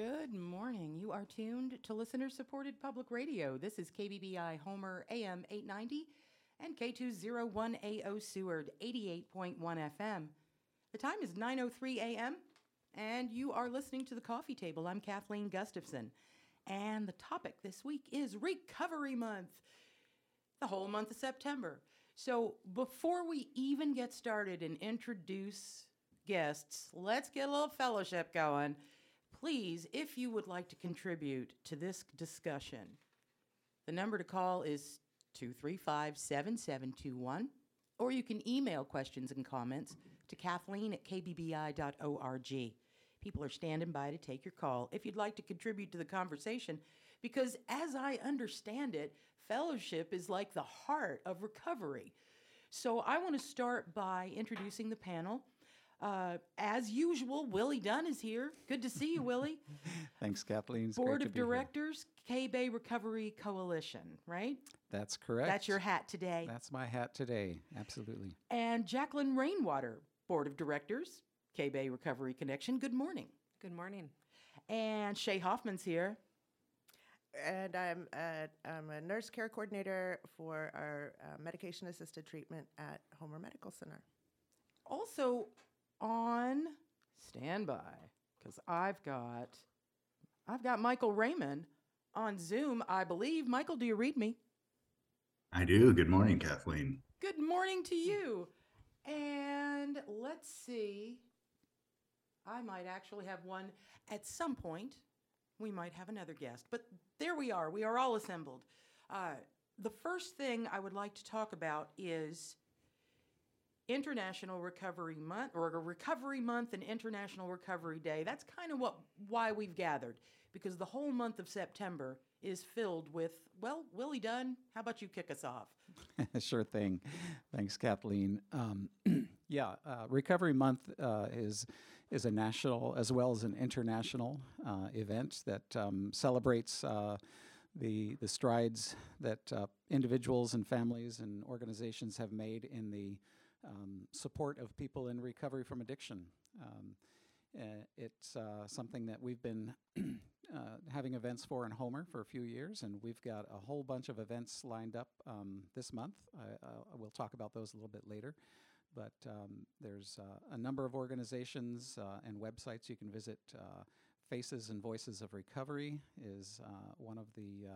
Good morning. You are tuned to listener supported public radio. This is KBBI Homer AM 890 and K201AO Seward 88.1 FM. The time is 9:03 a.m. and you are listening to the coffee table. I'm Kathleen Gustafson. And the topic this week is Recovery Month. The whole month of September. So, before we even get started and introduce guests, let's get a little fellowship going. Please, if you would like to contribute to this discussion, the number to call is 235 7721, or you can email questions and comments to Kathleen at kbbi.org. People are standing by to take your call if you'd like to contribute to the conversation, because as I understand it, fellowship is like the heart of recovery. So I want to start by introducing the panel. Uh, as usual, Willie Dunn is here. Good to see you, Willie. Thanks, Kathleen. It's Board of. Directors, K Bay Recovery Coalition, right? That's correct. That's your hat today. That's my hat today. Absolutely. and Jacqueline Rainwater, Board of Directors, K Bay Recovery Connection. Good morning. Good morning. And Shay Hoffman's here. And I'm a, I'm a nurse care coordinator for our uh, medication assisted treatment at Homer Medical Center. Also on standby, because I've got I've got Michael Raymond on Zoom, I believe. Michael, do you read me? I do. Good morning, Kathleen. Good morning to you. And let's see. I might actually have one at some point. We might have another guest, but there we are. We are all assembled. Uh, the first thing I would like to talk about is International Recovery Month, or Recovery Month and International Recovery Day. That's kind of what why we've gathered, because the whole month of September is filled with. Well, Willie Dunn, how about you kick us off? sure thing. Thanks, Kathleen. Um, yeah, uh, Recovery Month uh, is is a national as well as an international uh, event that um, celebrates uh, the the strides that uh, individuals and families and organizations have made in the um, support of people in recovery from addiction. Um, uh, it's uh, something that we've been uh, having events for in Homer for a few years, and we've got a whole bunch of events lined up um, this month. I, uh, we'll talk about those a little bit later. But um, there's uh, a number of organizations uh, and websites you can visit. Faces and Voices of Recovery is one of the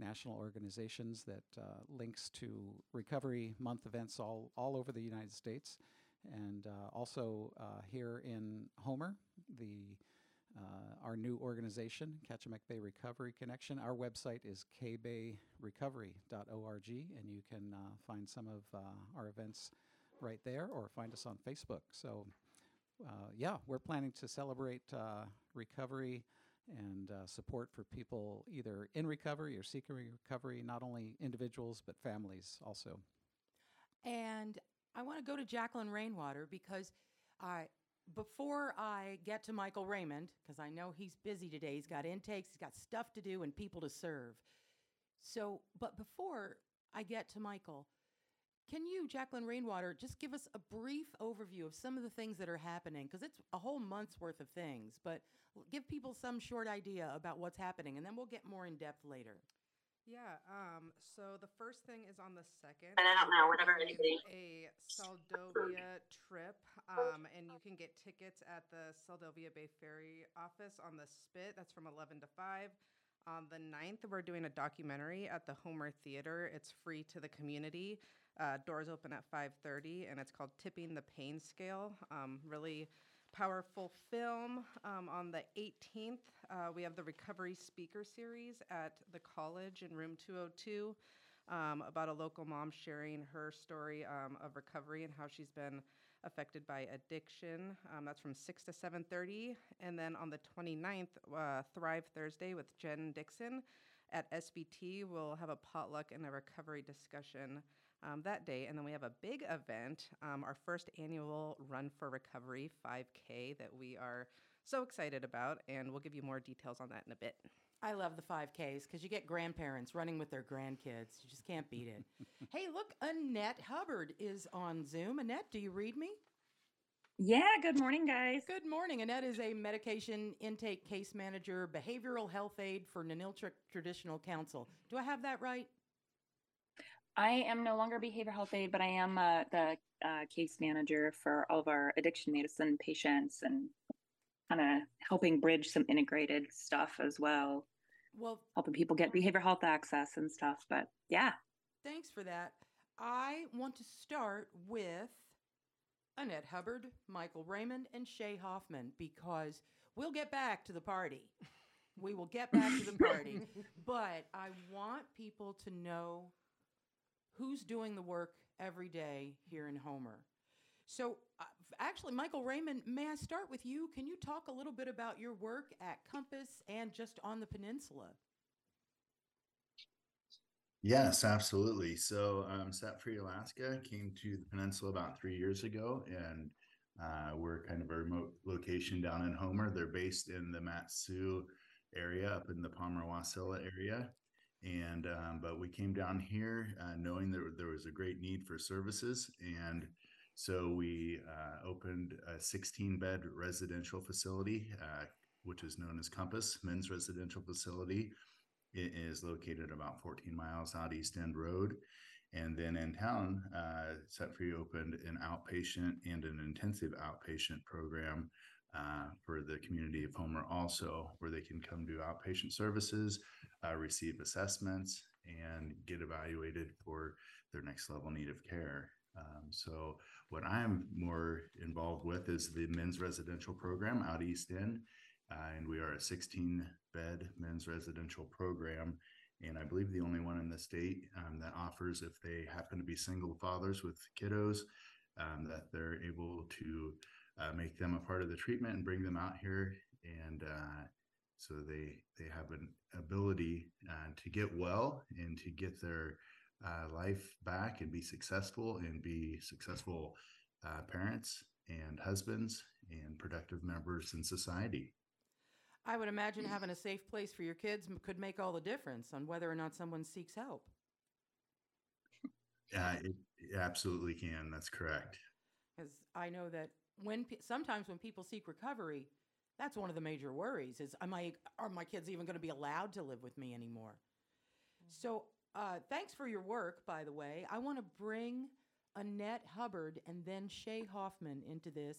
national organizations that uh, links to Recovery Month events all, all over the United States. And uh, also uh, here in Homer, the uh, our new organization, Kachemak Bay Recovery Connection. Our website is kbayrecovery.org, and you can uh, find some of uh, our events right there or find us on Facebook. So, yeah, we're planning to celebrate recovery and uh, support for people either in recovery or seeking recovery, not only individuals but families also. And I want to go to Jacqueline Rainwater because I, before I get to Michael Raymond, because I know he's busy today, he's got intakes, he's got stuff to do, and people to serve. So, but before I get to Michael, can you, Jacqueline Rainwater, just give us a brief overview of some of the things that are happening? Because it's a whole month's worth of things, but give people some short idea about what's happening, and then we'll get more in depth later. Yeah, um, so the first thing is on the second. And I don't know, we're anybody- A Seldovia trip, um, and you can get tickets at the Seldovia Bay Ferry office on the Spit. That's from 11 to 5. On the 9th, we're doing a documentary at the Homer Theater. It's free to the community. Uh, doors open at 5:30, and it's called "Tipping the Pain Scale." Um, really powerful film. Um, on the 18th, uh, we have the Recovery Speaker Series at the college in room 202 um, about a local mom sharing her story um, of recovery and how she's been affected by addiction. Um, that's from 6 to 7.30. And then on the 29th, uh, Thrive Thursday with Jen Dixon at SBT. We'll have a potluck and a recovery discussion um, that day. And then we have a big event, um, our first annual Run for Recovery 5K that we are so excited about. And we'll give you more details on that in a bit. I love the 5Ks because you get grandparents running with their grandkids. You just can't beat it. hey, look, Annette Hubbard is on Zoom. Annette, do you read me? Yeah, good morning, guys. Good morning. Annette is a medication intake case manager, behavioral health aide for Ninilchik Traditional Council. Do I have that right? I am no longer behavioral health aide, but I am uh, the uh, case manager for all of our addiction medicine patients and kind of helping bridge some integrated stuff as well, Well, helping people get behavioral health access and stuff. But yeah, thanks for that. I want to start with Annette Hubbard, Michael Raymond, and Shay Hoffman because we'll get back to the party. We will get back to the party. but I want people to know who's doing the work every day here in Homer. So, actually, Michael Raymond, may I start with you? Can you talk a little bit about your work at Compass and just on the peninsula? Yes, absolutely. So, um, Set Free Alaska came to the peninsula about three years ago, and uh, we're kind of a remote location down in Homer. They're based in the Matsu area, up in the Palmer Wasilla area. And um, but we came down here uh, knowing that there was a great need for services, and so we uh, opened a 16 bed residential facility, uh, which is known as Compass Men's Residential Facility. It is located about 14 miles out East End Road. And then in town, uh, Set Free opened an outpatient and an intensive outpatient program uh, for the community of Homer also, where they can come do outpatient services, uh, receive assessments, and get evaluated for their next level need of care. Um, so, what I'm more involved with is the men's residential program out East End. Uh, and we are a 16 bed men's residential program. And I believe the only one in the state um, that offers, if they happen to be single fathers with kiddos, um, that they're able to uh, make them a part of the treatment and bring them out here. And uh, so they they have an ability uh, to get well and to get their uh, life back and be successful and be successful uh, parents and husbands and productive members in society. I would imagine having a safe place for your kids could make all the difference on whether or not someone seeks help. Uh, it, it absolutely can. That's correct. Because I know that when pe- sometimes when people seek recovery, that's one of the major worries: is am I are my kids even going to be allowed to live with me anymore? So, uh, thanks for your work, by the way. I want to bring Annette Hubbard and then Shay Hoffman into this,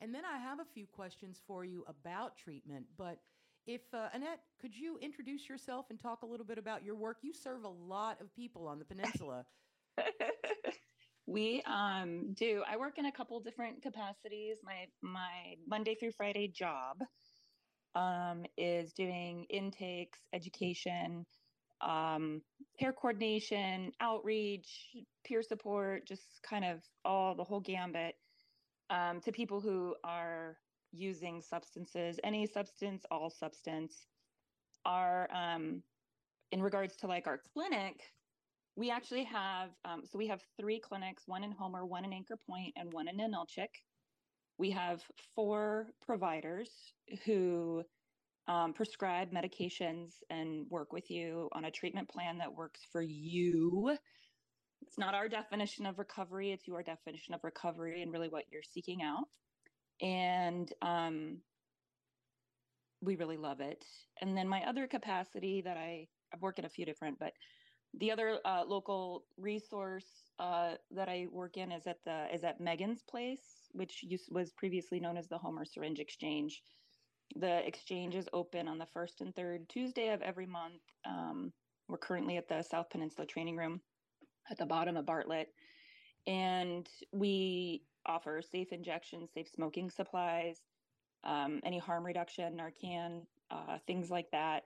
and then I have a few questions for you about treatment. But if uh, Annette, could you introduce yourself and talk a little bit about your work? You serve a lot of people on the peninsula. we um, do. I work in a couple different capacities. My my Monday through Friday job um, is doing intakes, education, um, care coordination, outreach, peer support, just kind of all the whole gambit um, to people who are using substances, any substance, all substance. Our um, in regards to like our clinic, we actually have um, so we have three clinics: one in Homer, one in Anchor Point, and one in Ninilchik. We have four providers who um, prescribe medications and work with you on a treatment plan that works for you. It's not our definition of recovery; it's your definition of recovery and really what you're seeking out. And um, we really love it. And then my other capacity that I I work in a few different, but the other uh, local resource uh, that I work in is at the is at Megan's Place, which used, was previously known as the Homer Syringe Exchange. The exchange is open on the first and third Tuesday of every month. Um, we're currently at the South Peninsula Training Room at the bottom of Bartlett, and we offer safe injections, safe smoking supplies, um, any harm reduction, Narcan, uh, things like that.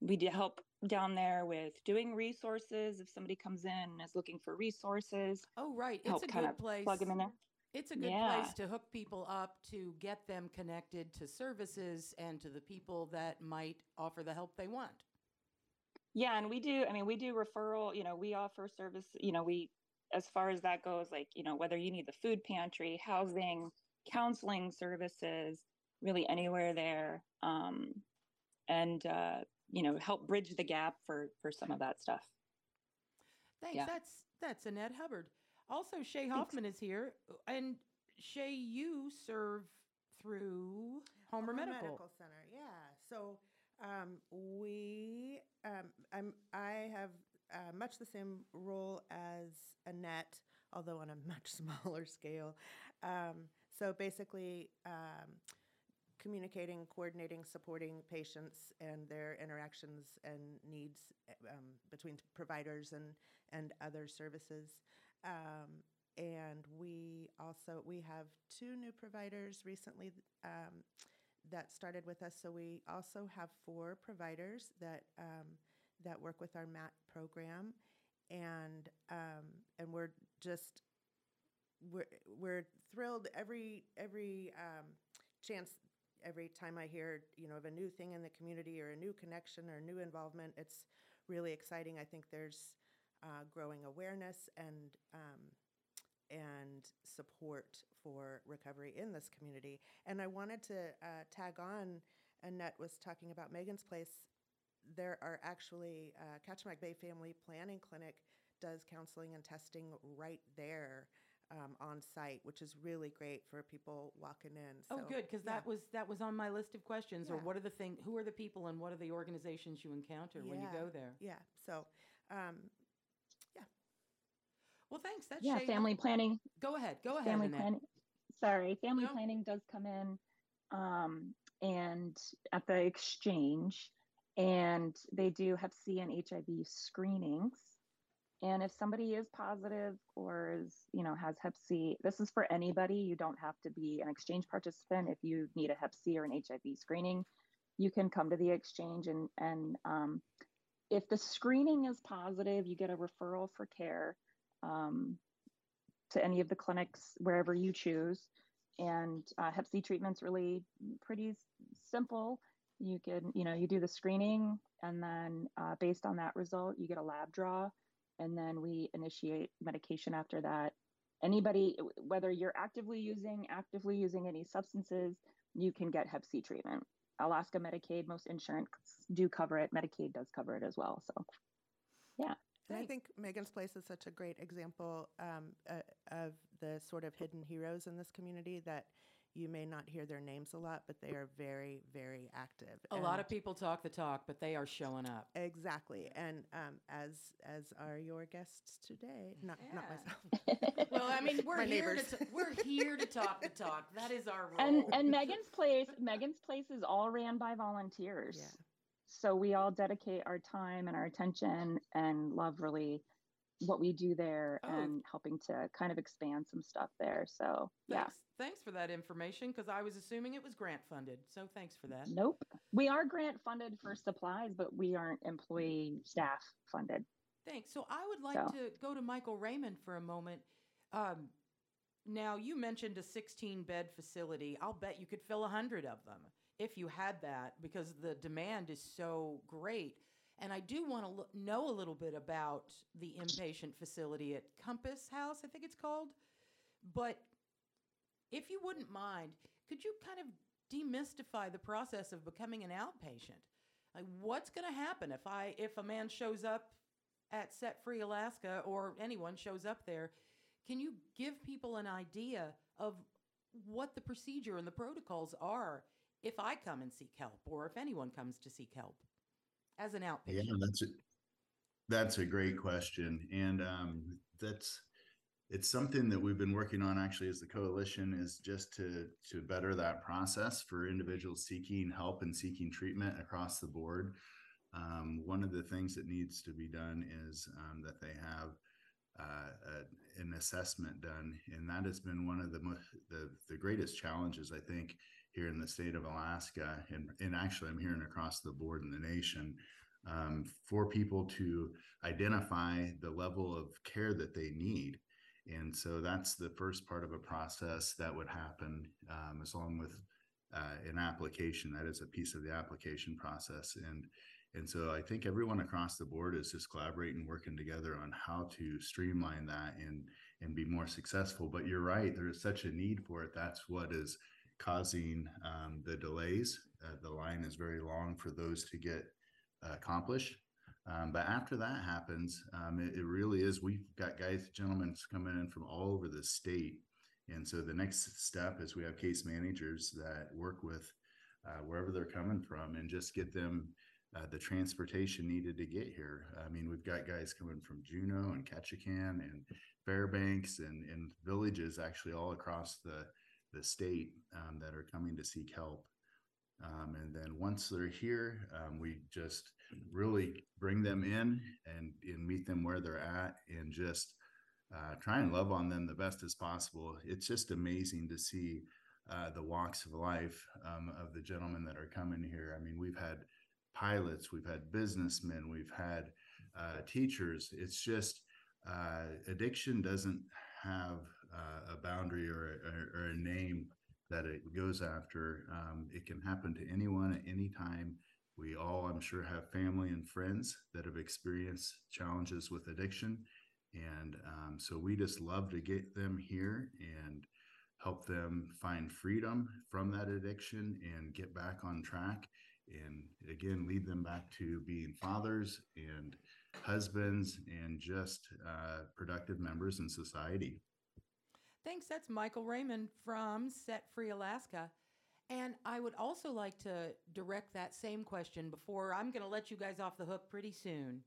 We do help down there with doing resources. If somebody comes in and is looking for resources, Oh, right. It's a good place. plug them in there. It's a good Yeah. place to hook people up to get them connected to services and to the people that might offer the help they want. Yeah, and we do. I mean, we do referral. You know, we offer service. You know, we as far as that goes, like you know, whether you need the food pantry, housing, counseling services, really anywhere there, um, and uh, you know, help bridge the gap for for some of that stuff. Thanks. Yeah. That's that's Annette Hubbard. Also, Shay Hoffman is here, and Shay, you serve through Homer, Medical. Center. Yeah. So um, we, um, I'm, I have uh, much the same role as Annette, although on a much smaller scale. Um, so basically, um, communicating, coordinating, supporting patients and their interactions and needs um, between providers and and other services. Um, and we also we have two new providers recently um, that started with us. So we also have four providers that um, that work with our MAT program, and um, and we're just we're we're thrilled every every um, chance every time I hear you know of a new thing in the community or a new connection or new involvement. It's really exciting. I think there's uh, growing awareness and um, and support for recovery in this community. And I wanted to uh, tag on. Annette was talking about Megan's Place. There are actually uh, Kachemak Bay Family Planning Clinic does counseling and testing right there um, on site, which is really great for people walking in. Oh, good, because yeah. that was that was on my list of questions. Or what are the thing? Who are the people and what are the organizations you encounter when you go there? Yeah. So, um, Well, thanks. That's yeah, family planning. Go ahead. Go ahead. family planning. Sorry, family No. planning does come in, um, and at the exchange, and they do have C and HIV screenings. And if somebody is positive or is, you know, has Hep C, this is for anybody. You don't have to be an exchange participant. If you need a Hep C or an HIV screening, you can come to the exchange and and um, if the screening is positive, you get a referral for care um, to any of the clinics wherever you choose. And uh, Hep C treatment's really pretty simple. You can, you know, you do the screening, and then uh, based on that result, you get a lab draw, and then we initiate medication after that. Anybody, whether you're actively using, actively using any substances, you can get Hep C treatment. Alaska Medicaid, most insurance do cover it. Medicaid does cover it as well. So, And I think Megan's Place is such a great example um, uh, of the sort of hidden heroes in this community that you may not hear their names a lot, but they are very, very active. A lot of people talk the talk, but they are showing up. Exactly, and um, as as are your guests today. Not not myself. Well, I mean, we're My here neighbors. to t- we're here to talk the talk. That is our role. and and Megan's place, Megan's place is all ran by volunteers. Yeah. So we all dedicate our time and our attention and love really what we do there Oh. and helping to kind of expand some stuff there. So yeah. Thanks, thanks for that information because I was assuming it was grant funded. So thanks for that. Nope. We are grant funded for supplies, but we aren't employee staff funded. Thanks. So I would like So- to go to Michael Raymond for a moment. Um, now you mentioned a 16 bed facility. I'll bet you could fill 100 of them if you had that because the demand is so great. And I do want to lo- know a little bit about the inpatient facility at Compass House, I think it's called. But if you wouldn't mind, could you kind of demystify the process of becoming an outpatient? Like what's going to happen if I if a man shows up at Set Free Alaska or anyone shows up there, can you give people an idea of what the procedure and the protocols are if I come and seek help or if anyone comes to seek help as an outpatient? Yeah, that's a, that's a great question. And um, that's, it's something that we've been working on actually as the coalition is just to, to better that process for individuals seeking help and seeking treatment across the board. Um, one of the things that needs to be done is um, that they have uh, a, an assessment done, and that has been one of the, mo- the the greatest challenges I think here in the state of Alaska, and and actually I'm hearing across the board in the nation, um, for people to identify the level of care that they need. And so that's the first part of a process that would happen um, as long with uh, an application. That is a piece of the application process. And and so I think everyone across the board is just collaborating, working together on how to streamline that and and be more successful. But you're right, there is such a need for it. That's what is causing um, the delays. Uh, the line is very long for those to get accomplished. Um, but after that happens, um, it, it really is. We've got guys, gentlemen coming in from all over the state, And so the next step is we have case managers that work with uh, wherever they're coming from and just get them uh, the transportation needed to get here. I mean, we've got guys coming from Juneau and Ketchikan and Fairbanks and, and villages actually all across the, the state um, that are coming to seek help. Um, and then once they're here, um, we just really bring them in and, and meet them where they're at and just uh, try and love on them the best as possible. It's just amazing to see uh, the walks of life um, of the gentlemen that are coming here. I mean, we've had pilots, we've had businessmen, we've had uh, teachers. It's just uh, addiction doesn't have uh, a boundary or, or, or, a name that it goes after. Um, it can happen to anyone at any time. We all, I'm sure, have family and friends that have experienced challenges with addiction. And um, so we just love to get them here and help them find freedom from that addiction and get back on track and again lead them back to being fathers and husbands and just uh, productive members in society thanks that's michael raymond from set free alaska and i would also like to direct that same question before i'm going to let you guys off the hook pretty soon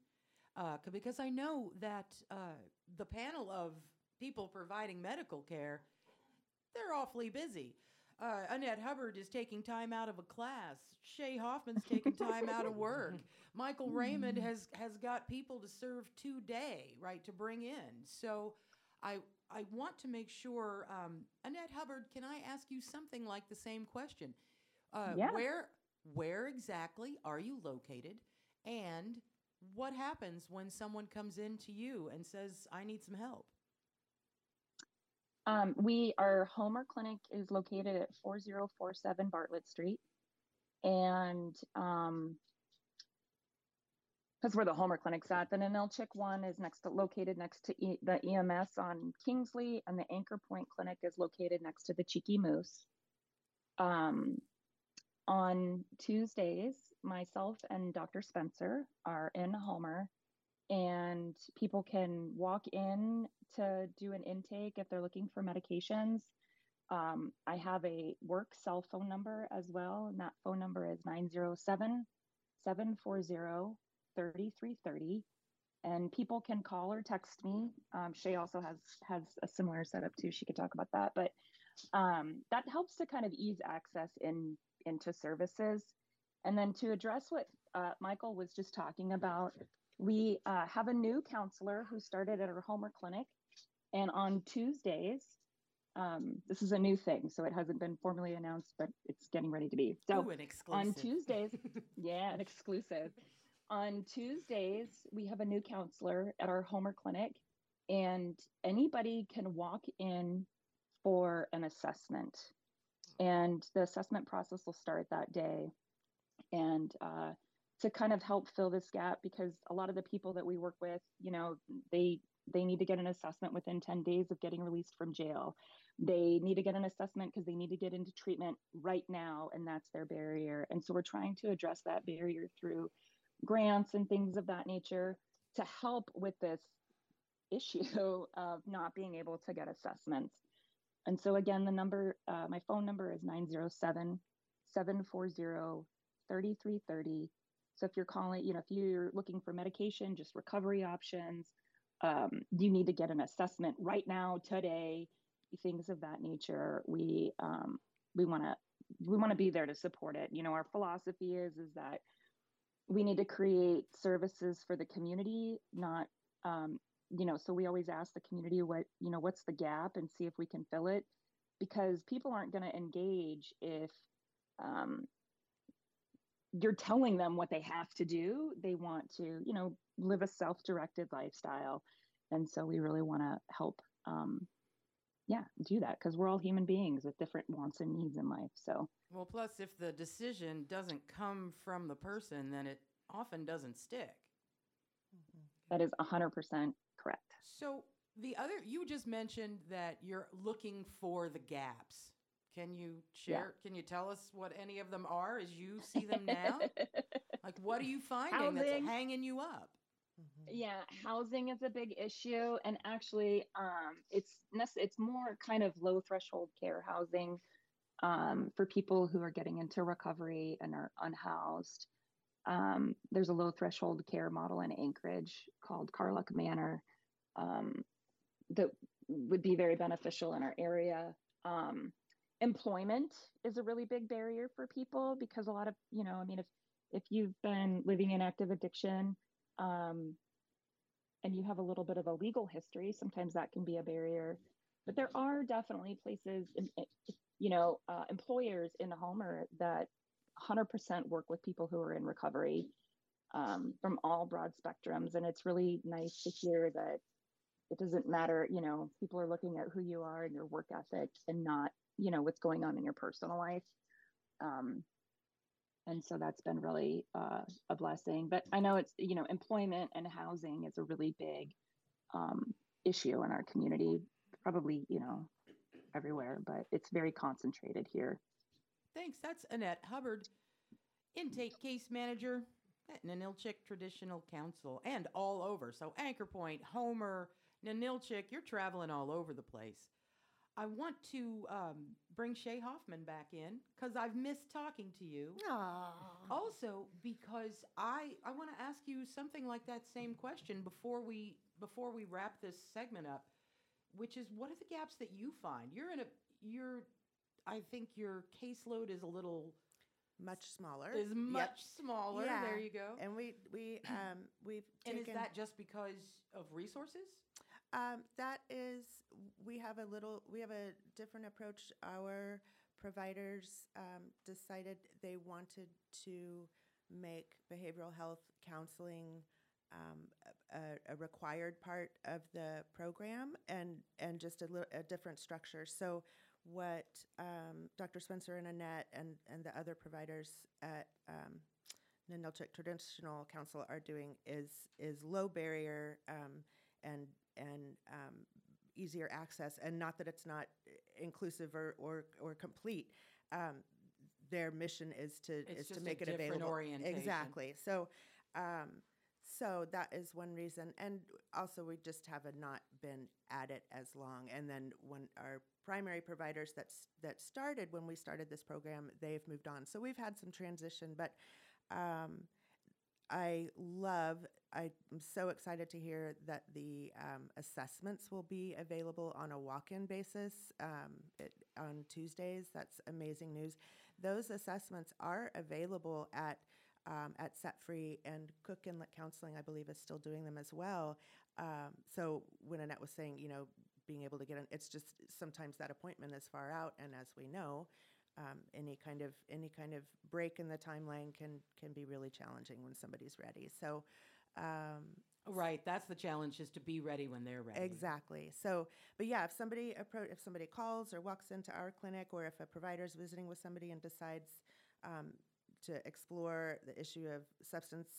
uh, because i know that uh, the panel of people providing medical care they're awfully busy uh, Annette Hubbard is taking time out of a class. Shay Hoffman's taking time out of work. Michael Raymond has has got people to serve today, right, to bring in. So, I I want to make sure, um, Annette Hubbard, can I ask you something like the same question? Uh, yeah. Where where exactly are you located, and what happens when someone comes in to you and says, "I need some help"? Um, we our Homer clinic is located at 4047 Bartlett Street, and um, that's where the Homer clinic's at. The Ninilchik one is next to, located next to e, the EMS on Kingsley, and the Anchor Point clinic is located next to the Cheeky Moose. Um, on Tuesdays, myself and Dr. Spencer are in Homer and people can walk in to do an intake if they're looking for medications. Um, I have a work cell phone number as well, and that phone number is 907 740 3330. And people can call or text me. Um, Shay also has has a similar setup too. She could talk about that, but um, that helps to kind of ease access in into services. And then to address what uh, Michael was just talking about, we uh, have a new counselor who started at our Homer clinic. And on Tuesdays, um, this is a new thing, so it hasn't been formally announced, but it's getting ready to be. So Ooh, an exclusive. on Tuesdays, yeah, an exclusive. On Tuesdays, we have a new counselor at our Homer clinic, and anybody can walk in for an assessment. And the assessment process will start that day. And uh, to kind of help fill this gap because a lot of the people that we work with you know they they need to get an assessment within 10 days of getting released from jail they need to get an assessment because they need to get into treatment right now and that's their barrier and so we're trying to address that barrier through grants and things of that nature to help with this issue of not being able to get assessments and so again the number uh, my phone number is 907 740 3330 so if you're calling, you know, if you're looking for medication, just recovery options, um, you need to get an assessment right now, today, things of that nature. We um, we want to we want to be there to support it. You know, our philosophy is is that we need to create services for the community, not um, you know. So we always ask the community what you know what's the gap and see if we can fill it, because people aren't going to engage if um, you're telling them what they have to do. They want to, you know, live a self-directed lifestyle, and so we really want to help, um, yeah, do that because we're all human beings with different wants and needs in life. So, well, plus if the decision doesn't come from the person, then it often doesn't stick. Mm-hmm. That is hundred percent correct. So the other, you just mentioned that you're looking for the gaps. Can you share? Yeah. Can you tell us what any of them are as you see them now? like, what are you finding Housing. that's hanging you up? Yeah, housing is a big issue, and actually, um, it's it's more kind of low threshold care housing um, for people who are getting into recovery and are unhoused. Um, there's a low threshold care model in Anchorage called Karluk Manor um, that would be very beneficial in our area. Um, employment is a really big barrier for people because a lot of you know, I mean, if if you've been living in active addiction um, and you have a little bit of a legal history, sometimes that can be a barrier. But there are definitely places, you know, uh, employers in Homer that 100% work with people who are in recovery um, from all broad spectrums. And it's really nice to hear that it doesn't matter, you know, people are looking at who you are and your work ethic and not, you know, what's going on in your personal life. Um, and so that's been really uh, a blessing. But I know it's you know employment and housing is a really big um, issue in our community, probably you know everywhere, but it's very concentrated here. Thanks. That's Annette Hubbard, intake case manager at Ninilchik Traditional Council and all over. So Anchor Point, Homer, Ninilchik, you're traveling all over the place. I want to um, bring Shay Hoffman back in because I've missed talking to you. Aww. Also, because I I want to ask you something like that same question before we before we wrap this segment up, which is what are the gaps that you find? You're in a you're I think your caseload is a little much smaller. is Yep. much smaller. Yeah. There you go. And we we um we've And is that just because of resources? Um that is we have a little we have a different approach. Our providers um, decided they wanted to make behavioral health counseling um, a, a required part of the program and and just a, a different structure. So what um, Dr. Spencer and Annette and, and the other providers at um, Ninilchik Traditional Council are doing is is low barrier um, and and um, easier access, and not that it's not inclusive or or, or complete. Um, their mission is to It's is to make it available. orientation. Exactly. So. Um, so that is one reason, and also we just have not been at it as long. And then when our primary providers that's that started when we started this program, they've moved on. So we've had some transition, but um, I love. I'm so excited to hear that the um, assessments will be available on a walk-in basis um, it, on Tuesdays. That's amazing news. Those assessments are available at um, at Set Free and Cook Inlet Counseling, I believe, is still doing them as well. Um, so when Annette was saying, you know, being able to get an, it's just sometimes that appointment is far out, and as we know, um, any kind of any kind of break in the timeline can can be really challenging when somebody's ready. So. Um, Right, that's the challenge is to be ready when they're ready. Exactly. So, but yeah, if somebody appro- if somebody calls or walks into our clinic, or if a provider is visiting with somebody and decides um, to explore the issue of substance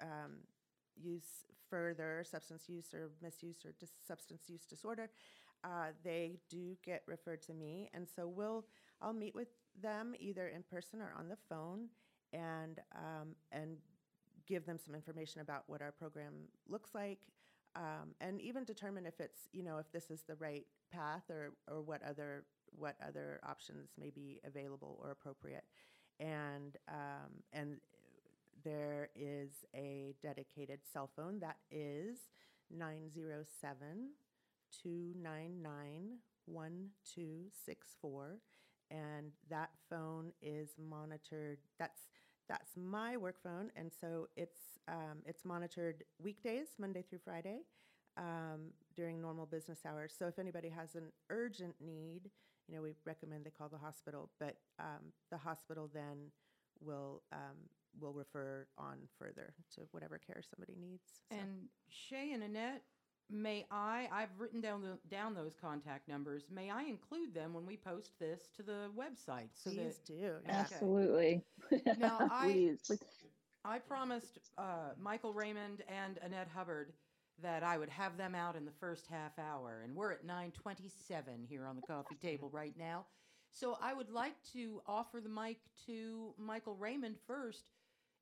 um, use further, substance use or misuse or dis- substance use disorder, uh, they do get referred to me, and so we'll I'll meet with them either in person or on the phone, and um, and give them some information about what our program looks like, um, and even determine if it's you know if this is the right path or or what other what other options may be available or appropriate, and um, and there is a dedicated cell phone that is 907 299 1264 and that phone is monitored that's that's my work phone and so it's um, it's monitored weekdays monday through friday um, during normal business hours so if anybody has an urgent need you know we recommend they call the hospital but um, the hospital then will um, will refer on further to whatever care somebody needs so. And Shay and Annette, may I, I've written down the, down those contact numbers. May I include them when we post this to the website? So please that do yeah. Absolutely. Now, I- please, please. I promised uh, Michael Raymond and Annette Hubbard that I would have them out in the first half hour, and we're at 9:27 here on the coffee table right now. So I would like to offer the mic to Michael Raymond first.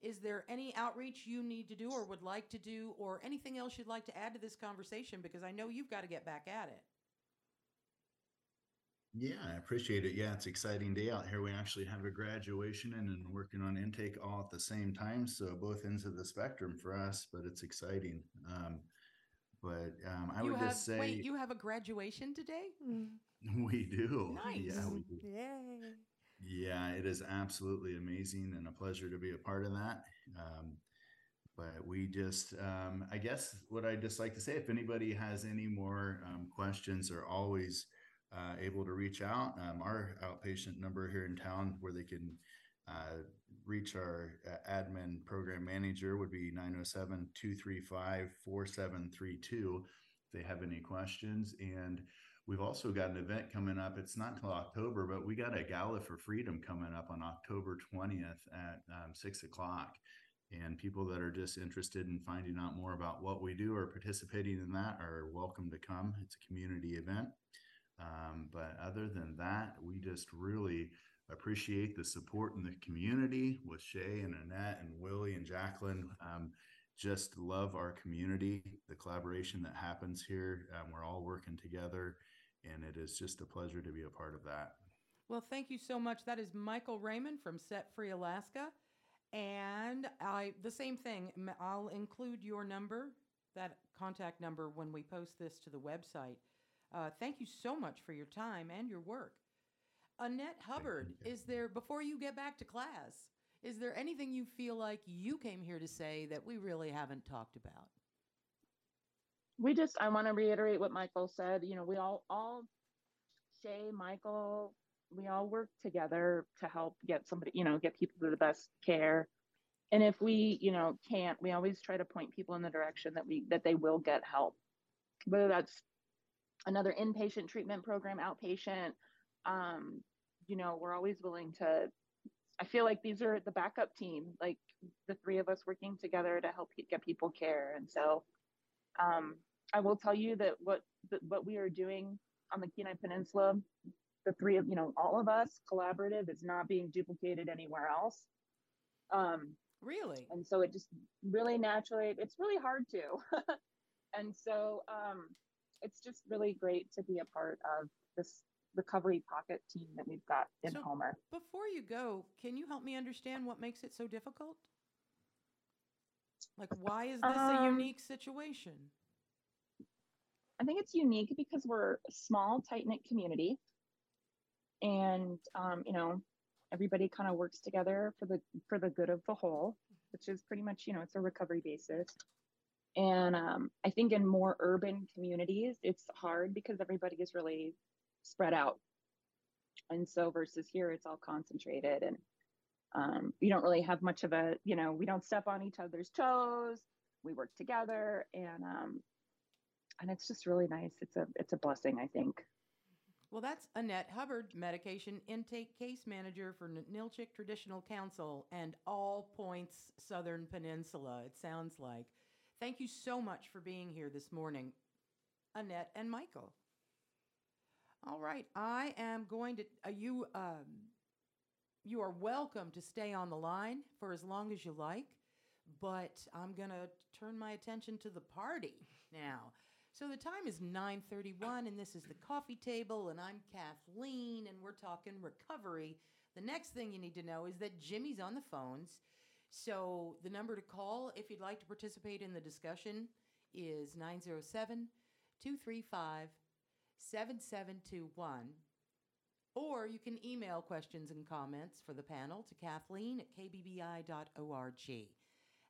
Is there any outreach you need to do or would like to do, or anything else you'd like to add to this conversation? Because I know you've got to get back at it. Yeah, I appreciate it. Yeah, it's exciting day out here. We actually have a graduation and then working on intake all at the same time. So both ends of the spectrum for us, but it's exciting. Um, but um, I you would have just say wait, you have a graduation today? we do. Nice. Yeah, we do. Yay. Yeah, it is absolutely amazing and a pleasure to be a part of that. Um, but we just, um, I guess, what I'd just like to say, if anybody has any more um, questions, are always uh, able to reach out. Um, our outpatient number here in town, where they can uh, reach our uh, admin program manager, would be 907 235 4732 if they have any questions. And We've also got an event coming up. It's not until October, but we got a Gala for Freedom coming up on October 20th at um, six o'clock. And people that are just interested in finding out more about what we do or participating in that are welcome to come. It's a community event. Um, but other than that, we just really appreciate the support in the community with Shay and Annette and Willie and Jacqueline. Um, just love our community, the collaboration that happens here. Um, we're all working together and it is just a pleasure to be a part of that. Well, thank you so much. That is Michael Raymond from Set Free Alaska. And I the same thing. I'll include your number, that contact number when we post this to the website. Uh, thank you so much for your time and your work. Annette Hubbard, is there before you get back to class, is there anything you feel like you came here to say that we really haven't talked about? We just i want to reiterate what michael said you know we all all shay michael we all work together to help get somebody you know get people to the best care. And if we you know can't we always try to point people in the direction that we that they will get help. Whether that's another inpatient treatment program outpatient um you know we're always willing to i feel like these are the backup team like the three of us working together to help get people care. And so um, I will tell you that what that what we are doing on the Kenai Peninsula, the three of you know all of us collaborative is not being duplicated anywhere else. Um, Really? and so it just really naturally it's really hard to, and so um, it's just really great to be a part of this recovery pocket team that we've got in So- Homer. Before you go, can you help me understand what makes it so difficult? Like, why is this a Um, unique situation? I think it's unique because we're a small, tight knit community, and um, you know, everybody kind of works together for the for the good of the whole, which is pretty much you know it's a recovery basis. And um, I think in more urban communities, it's hard because everybody is really spread out, and so versus here, it's all concentrated, and um, you don't really have much of a you know we don't step on each other's toes. We work together, and um, and it's just really nice. It's a it's a blessing, I think. Well, that's Annette Hubbard, Medication Intake Case Manager for Ninilchik Traditional Council and All Points Southern Peninsula, it sounds like. Thank you so much for being here this morning, Annette and Michael. All right, I am going to, uh, you, um, you are welcome to stay on the line for as long as you like, but I'm going to turn my attention to the party now. So the time is 9:31 and this is the coffee table and I'm Kathleen and we're talking recovery. The next thing you need to know is that Jimmy's on the phones. So the number to call if you'd like to participate in the discussion is 907 235 7721. Or you can email questions and comments for the panel to Kathleen at kbbi.org.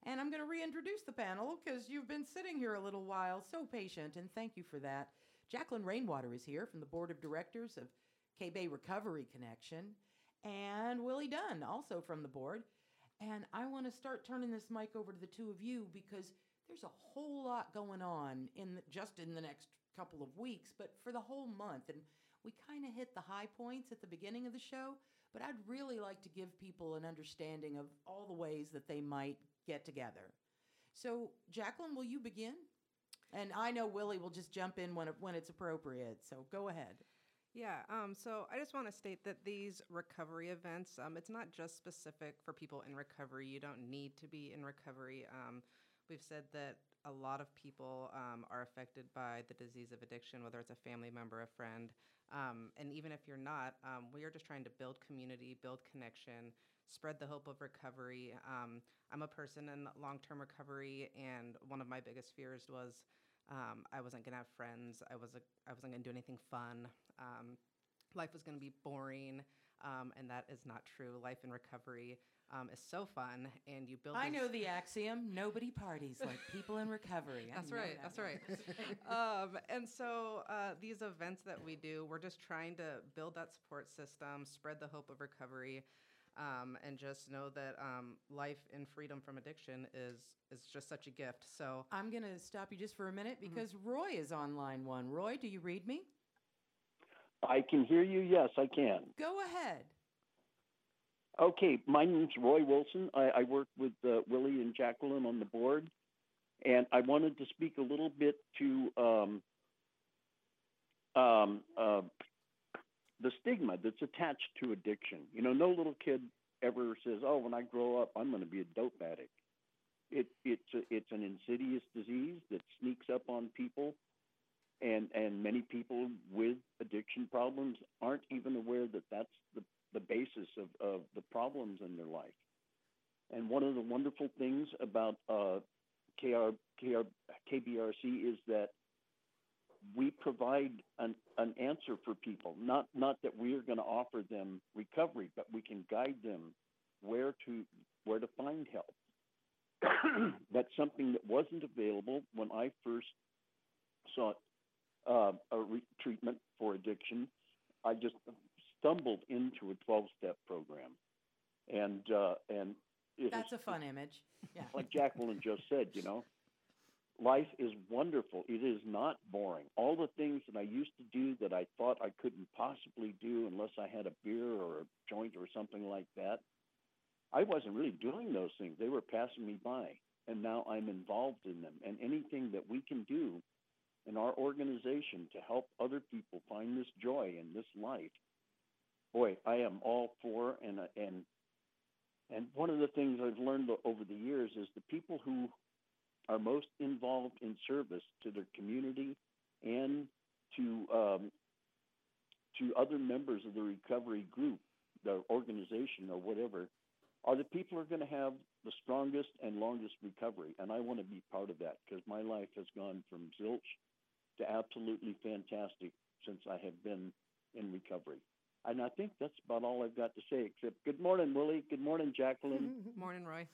And I'm going to reintroduce the panel because you've been sitting here a little while, so patient, and thank you for that. Jacqueline Rainwater is here from the Board of Directors of K Bay Recovery Connection, and Willie Dunn, also from the board. And I want to start turning this mic over to the two of you because there's a whole lot going on in the, just in the next couple of weeks, but for the whole month. And we kind of hit the high points at the beginning of the show, but I'd really like to give people an understanding of all the ways that they might get together. So, Jacqueline, will you begin? And I know Willie will just jump in when when it's appropriate. So go ahead. Yeah, um, so I just want to state that these recovery events, um, it's not just specific for people in recovery. You don't need to be in recovery. Um, we've said that a lot of people um, are affected by the disease of addiction, whether it's a family member, a friend. Um, and even if you're not, um, we are just trying to build community, build connection, spread the hope of recovery. Um, I'm a person in long term recovery, and one of my biggest fears was um, I wasn't gonna have friends. I was a, I wasn't gonna do anything fun. Um, life was gonna be boring, um, and that is not true. Life in recovery um, is so fun, and you build. I these- know the axiom nobody parties like people in recovery. That's right. that That's one. right. um, and so uh, these events that we do, we're just trying to build that support system, spread the hope of recovery, um, and just know that um, life in freedom from addiction is is just such a gift. So I'm going to stop you just for a minute Mm-hmm. because Roy is on line one. Roy, do you read me? I can hear you. Yes, I can. Go ahead. Okay, my name's Roy Wilson. I, I work with uh, Willie and Jacqueline on the board, and I wanted to speak a little bit to um, um, uh, the stigma that's attached to addiction. You know, no little kid ever says, "Oh, when I grow up, I'm going to be a dope addict." It, it's a, it's an insidious disease that sneaks up on people, and and many people with addiction problems aren't even aware that that's the the basis of, of the problems in their life. And one of the wonderful things about uh, KR, KR, KBRC is that we provide an, an answer for people. Not not that we are going to offer them recovery, but we can guide them where to where to find help. That's something that wasn't available when I first sought uh, a re- treatment for addiction. I just stumbled into a 12-step program, and uh, and That's a fun image. Yeah. like Jacqueline just said, you know, life is wonderful. It is not boring. All the things that I used to do that I thought I couldn't possibly do unless I had a beer or a joint or something like that, I wasn't really doing those things. They were passing me by. And now I'm involved in them. And anything that we can do in our organization to help other people find this joy in this life, boy, I am all for and and and one of the things I've learned over the years is the people who are most involved in service to their community and to um, to other members of the recovery group, the organization, or whatever, are the people who are going to have the strongest and longest recovery. And I want to be part of that because my life has gone from zilch to absolutely fantastic since I have been in recovery. And I think that's about all I've got to say, except good morning, Willie. Good morning, Jacqueline. morning, Roy.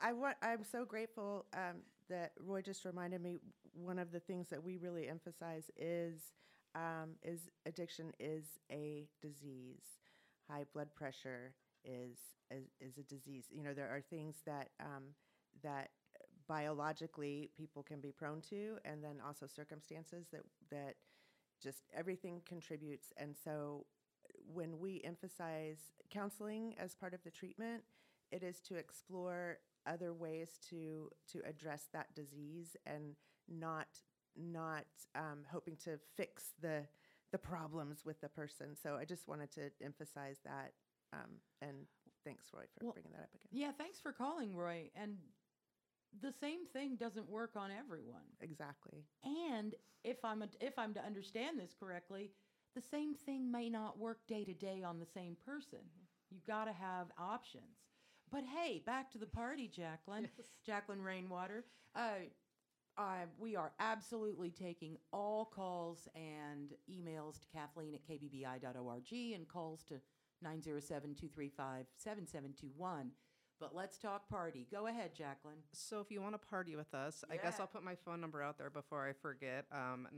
I want. I'm so grateful um, that Roy just reminded me. One of the things that we really emphasize is um, is addiction is a disease. High blood pressure is, is is a disease. You know, there are things that um, that biologically people can be prone to, and then also circumstances that that just everything contributes. And so, when we emphasize counseling as part of the treatment, it is to explore other ways to to address that disease and not not um, hoping to fix the the problems with the person. So I just wanted to emphasize that. Um, and thanks, Roy, for Well, bringing that up again. Yeah, thanks for calling, Roy. And the same thing doesn't work on everyone. Exactly. And if I'm a, if I'm to understand this correctly, the same thing may not work day to day on the same person. You've got to have options. But hey, back to the party, Jacqueline. Jacqueline Rainwater. Uh, uh, we are absolutely taking all calls and emails to Kathleen at kbbi.org and calls to 907 235 7721. But let's talk party. Go ahead, Jacqueline. So if you want to party with us, I guess I'll put my phone number out there before I forget. Um,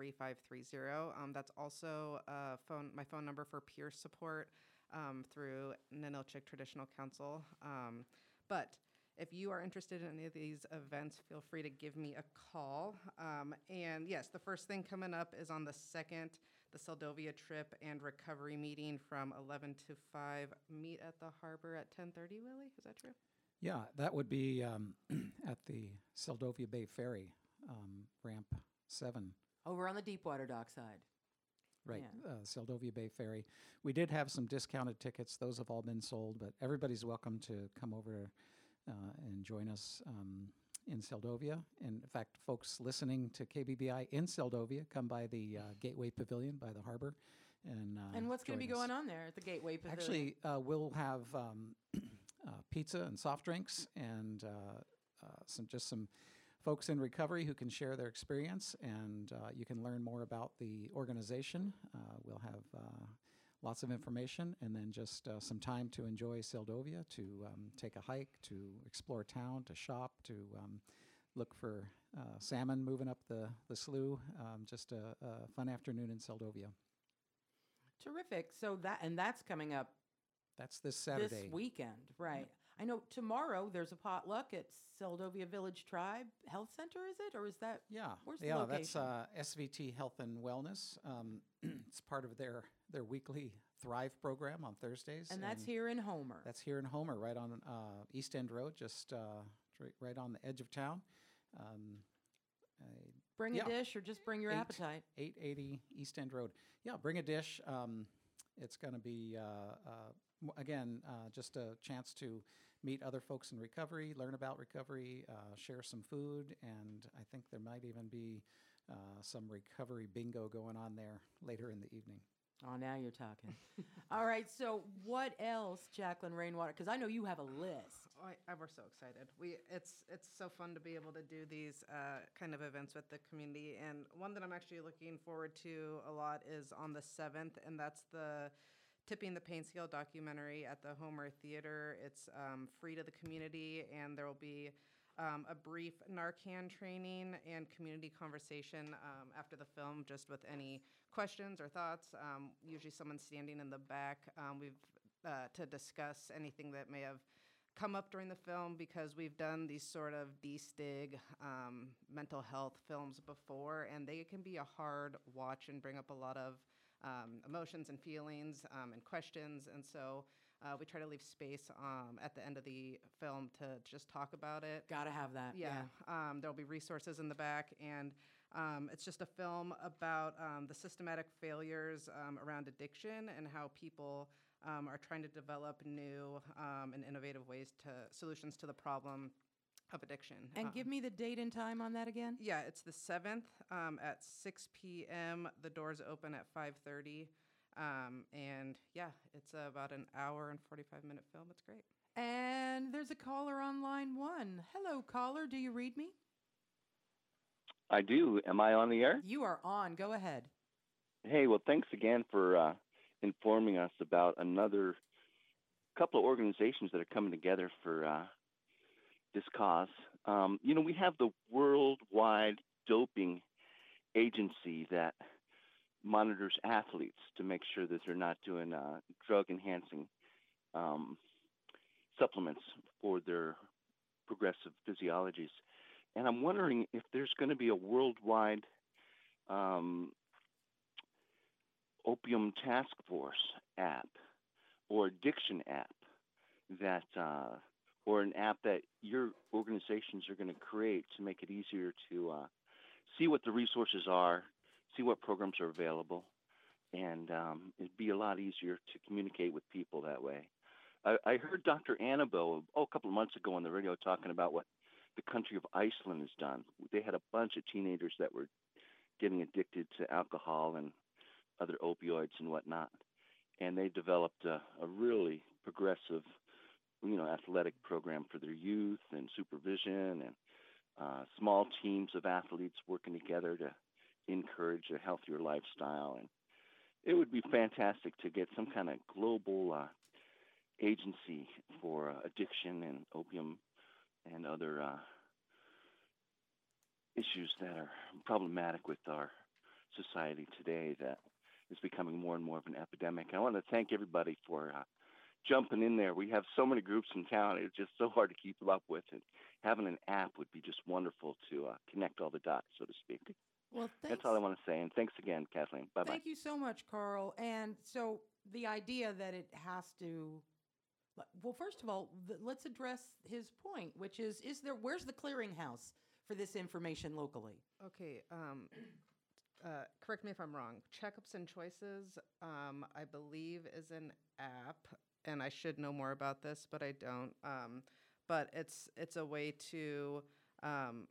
907-756-3530. Um, that's also uh, phone my phone number for peer support um, through Ninilchik Traditional Council. Um, but if you are interested in any of these events, feel free to give me a call. Um, and yes, the first thing coming up is on the second, the Seldovia trip and recovery meeting from 11 to 5. Meet at the harbor at 10:30. Willie, is that true? Yeah, that would be um, at the Seldovia Bay Ferry, um, ramp seven. Over on the Deepwater Dock side. Right, Yeah. uh, Seldovia Bay Ferry. We did have some discounted tickets; those have all been sold. But everybody's welcome to come over uh, and join us um, in Seldovia. And in fact, folks listening to KBBI in Seldovia, come by the uh, Gateway Pavilion by the harbor. And, uh, And what's going to be us. going on there at the Gateway Pavilion? Actually, uh, we'll have um, uh, pizza and soft drinks, and uh, uh, some just some folks in recovery who can share their experience, and uh, you can learn more about the organization. Uh, we'll have uh, lots of information, and then just uh, some time to enjoy Seldovia, to um, take a hike, to explore town, to shop, to um, look for uh, salmon moving up the the slough. Um, just a, a fun afternoon in Seldovia. Terrific. So that and that's coming up That's this Saturday. this weekend, right? I know tomorrow there's a potluck at Seldovia Village Tribe Health Center. Is it or is that? Yeah, Where's the yeah, that's uh, SVT Health and Wellness. Um, it's part of their their weekly Thrive program on Thursdays, And that's here in Homer. That's here in Homer, right on uh, East End Road, just uh, right, on the edge of town. Um, I- bring yeah. a dish or just bring your Eight. appetite. 880 East End Road. Yeah, bring a dish. Um, it's going to be, uh, uh, again, uh, just a chance to meet other folks in recovery, learn about recovery, uh, share some food, and I think there might even be uh, some recovery bingo going on there later in the evening. Oh, now you're talking. All right. So what else, Jacqueline Rainwater? Because I know you have a list. Oh, I, I, we're so excited. We it's it's so fun to be able to do these uh, kind of events with the community. And one that I'm actually looking forward to a lot is on the seventh, and that's the Tipping the Pain Scale documentary at the Homer Theater. It's um, free to the community, and there will be um, a brief Narcan training and community conversation um, after the film, just with any questions or thoughts. Um, usually, someone standing in the back. Um, we've uh, to discuss anything that may have come up during the film because we've done these sort of destig um, mental health films before, and they can be a hard watch and bring up a lot of um, emotions and feelings um, and questions. And so uh, we try to leave space um, at the end of the film to just talk about it. Got to have that. Yeah, Um, there'll be resources in the back, and um, it's just a film about um, the systematic failures um, around addiction and how people um, are trying to develop new um, and innovative ways to solutions to the problem of addiction. And Um, give me the date and time on that again. yeah, it's the seventh um, at six p.m. The doors open at five thirty, um, and yeah, it's about an hour and forty-five minute film. It's great. And there's a caller on line one. Hello, caller. Do you read me? I do. Am I on the air? You are on. Go ahead. Hey, well, thanks again for uh, informing us about another couple of organizations that are coming together for uh, this cause. Um, you know, we have the Worldwide Doping Agency that monitors athletes to make sure that they're not doing uh, drug enhancing um, supplements for their progressive physiologies. And I'm wondering if there's going to be a worldwide um, opium task force app or addiction app that uh, or an app that your organizations are going to create to make it easier to uh, see what the resources are, see what programs are available, and um, it'd be a lot easier to communicate with people that way. I, I heard Dr. Annabelle oh, a couple of months ago on the radio talking about what the country of Iceland has done. They had a bunch of teenagers that were getting addicted to alcohol and other opioids and whatnot, and they developed a, a really progressive, you know, athletic program for their youth and supervision and uh, small teams of athletes working together to encourage a healthier lifestyle. And it would be fantastic to get some kind of global uh, agency for uh, addiction and opium and other uh, issues that are problematic with our society today that is becoming more and more of an epidemic. I want to thank everybody for uh, jumping in there. We have so many groups in town; it's just so hard to keep up with. And having an app would be just wonderful to uh, connect all the dots, so to speak. Well, thanks. That's all I want to say. And thanks again, Kathleen. Bye bye. Thank you so much, Carl. And so the idea that it has to, well, first of all, let's address his point, which is, is there, where's the clearinghouse for this information locally? Okay. Um, uh, correct me if I'm wrong. Checkups and Choices, um, I believe, is an app, and I should know more about this, but I don't. Um, but it's it's a way to um,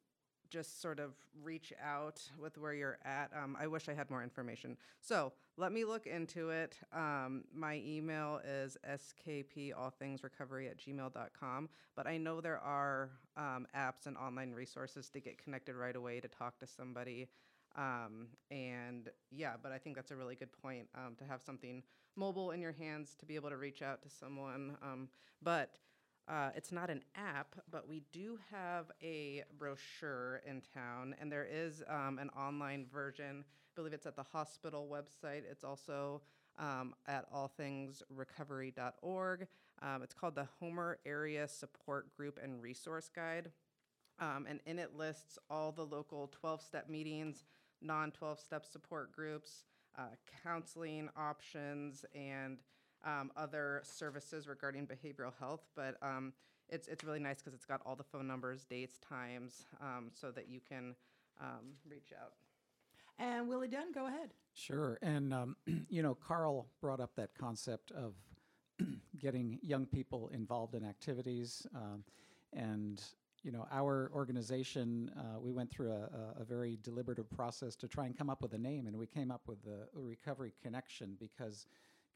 just sort of reach out with where you're at. Um, I wish I had more information. So let me look into it. Um, my email is skpallthingsrecovery at gmail.com. But I know there are um, apps and online resources to get connected right away to talk to somebody. Um, and yeah, but I think that's a really good point um, to have something mobile in your hands to be able to reach out to someone. Um, but uh, it's not an app, but we do have a brochure in town, and there is um, an online version. I believe it's at the hospital website. It's also um, at allthingsrecovery.org. Um, it's called the Homer Area Support Group and Resource Guide. Um, and in it lists all the local 12 step meetings, non 12 step support groups, uh, counseling options, and um, other services regarding behavioral health. But um, it's, it's really nice because it's got all the phone numbers, dates, times, um, so that you can um, reach out. And Willie Dunn, go ahead. Sure. And, um, you know, Carl brought up that concept of getting young people involved in activities. Um, and, you know, our organization, uh, we went through a, a, a very deliberative process to try and come up with a name, and we came up with the Recovery Connection because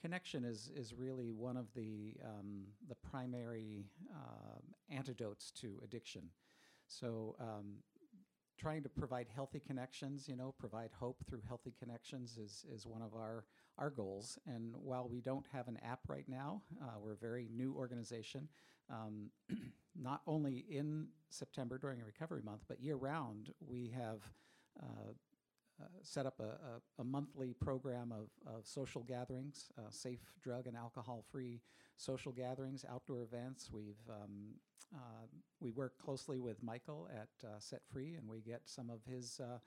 connection is, is really one of the, um, the primary um antidotes to addiction. So, um, trying to provide healthy connections, you know, provide hope through healthy connections is, is one of our, our goals. And while we don't have an app right now, uh, we're a very new organization. Um, not only in September during a Recovery Month, but year round, we have uh, uh, set up a, a, a monthly program of, of social gatherings, uh, safe drug and alcohol free social gatherings, outdoor events. We've um, uh, we work closely with Michael at uh, Set Free, and we get some of his uh,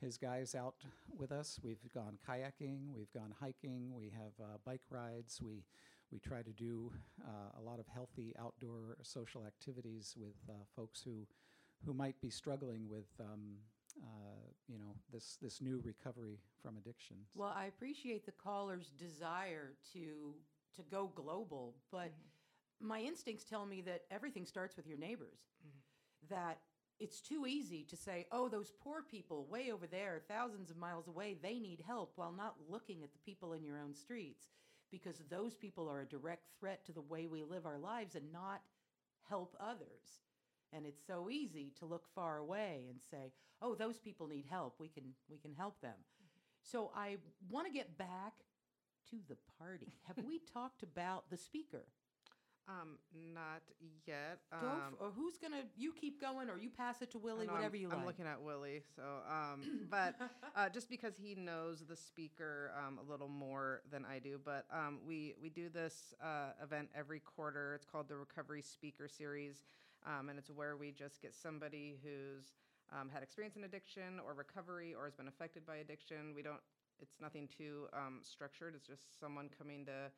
his guys out with us. We've gone kayaking, we've gone hiking, we have uh, bike rides. We we try to do uh, a lot of healthy outdoor social activities with uh, folks who who might be struggling with. Um, uh, you know this this new recovery from addiction. Well, I appreciate the caller's desire to to go global, but my instincts tell me that everything starts with your neighbors. That it's too easy to say, "Oh, those poor people way over there, thousands of miles away, they need help," while not looking at the people in your own streets, because those people are a direct threat to the way we live our lives and not help others. And it's so easy to look far away and say, "Oh, those people need help. We can we can help them." So I want to get back to the party. Have we talked about the speaker? Um, not yet. Um, f- or who's gonna? You keep going, or you pass it to Willie, know whatever I'm, you like. I'm looking at Willie, so um, but uh, just because he knows the speaker um, a little more than I do, but um, we we do this uh, event every quarter. It's called the Recovery Speaker Series, um, and it's where we just get somebody who's um, had experience in addiction or recovery or has been affected by addiction. We don't. It's nothing too um, structured. It's just someone coming to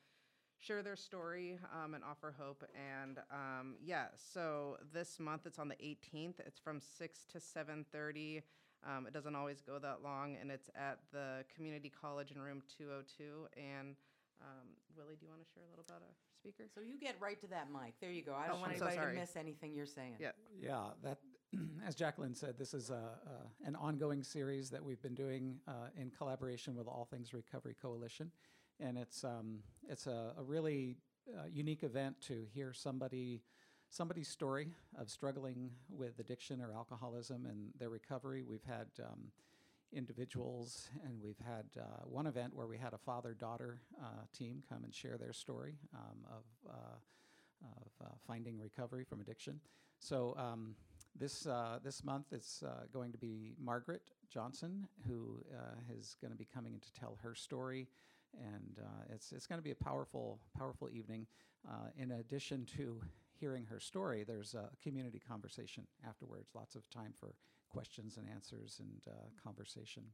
share their story um, and offer hope. And um, yeah, so this month it's on the 18th. It's from 6 to 7:30. Um, it doesn't always go that long, and it's at the Community College in room 202. And um, Willie, do you want to share a little about our speaker? so you get right to that mic. There you go. I Oh, don't want I'm anybody sorry. to miss anything you're saying. Yeah. Yeah, that, as Jacqueline said, this is a, a, an ongoing series that we've been doing uh, in collaboration with All Things Recovery Coalition. And it's, um, it's a, a really uh, unique event to hear somebody, somebody's story of struggling with addiction or alcoholism and their recovery. We've had um, individuals, and we've had uh, one event where we had a father-daughter uh, team come and share their story um, of, uh, of uh, finding recovery from addiction. So um, this uh, this month it's uh, going to be Margaret Johnson who is going to be coming in to tell her story, and it's it's going to be a powerful powerful evening. In addition to hearing her story, there's a community conversation afterwards. Lots of time for questions and answers and uh, conversation.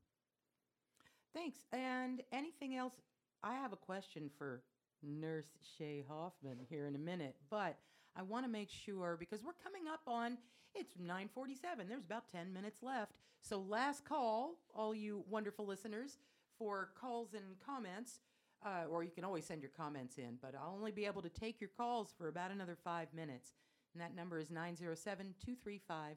Thanks. And anything else? I have a question for Nurse Shay Hoffman here in a minute, but I want to make sure because we're coming up on It's 9:47. There's about 10 minutes left. So last call, all you wonderful listeners, for calls and comments. Uh, or you can always send your comments in, but I'll only be able to take your calls for about another five minutes. And that number is 907 235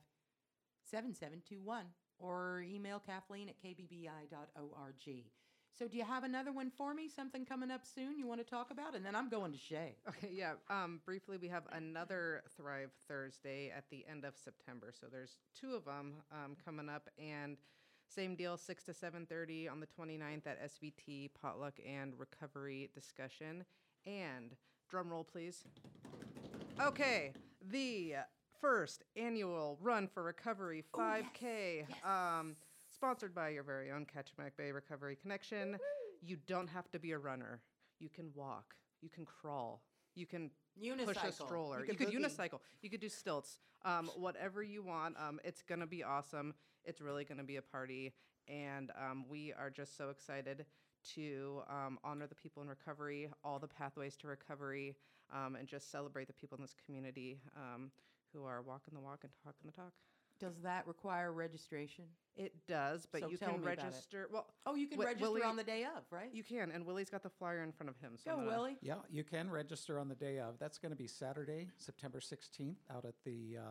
7721 or email Kathleen at kbbi.org. So, do you have another one for me? Something coming up soon you want to talk about? And then I'm going to Shay. Okay, yeah. Um, briefly, we have another Thrive Thursday at the end of September. So there's two of them um, coming up, and same deal, six to seven thirty on the 29th at SVT potluck and recovery discussion. And drum roll, please. Okay, the first annual Run for Recovery 5K, um, sponsored by your very own Kachemak Bay Recovery Connection. You don't have to be a runner. You can walk. You can crawl. You can push a Unicycle. stroller. You You, could unicycle. You could do stilts. Um, whatever you want. Um, it's gonna be awesome. It's really gonna be a party, and um, we are just so excited to um, honor the people in recovery, all the pathways to recovery, um, and just celebrate the people in this community um, who are walking the walk and talking the talk. Does that require registration? It does, but So you tell can me about it. register. Well, Oh, you can Wi- register Willie- on the day of, right? you can, and Willie's got the flyer in front of him. So I'm Go, gonna- Willie. Yeah, you can register on the day of. That's going to be Saturday, September 16th, out at the uh,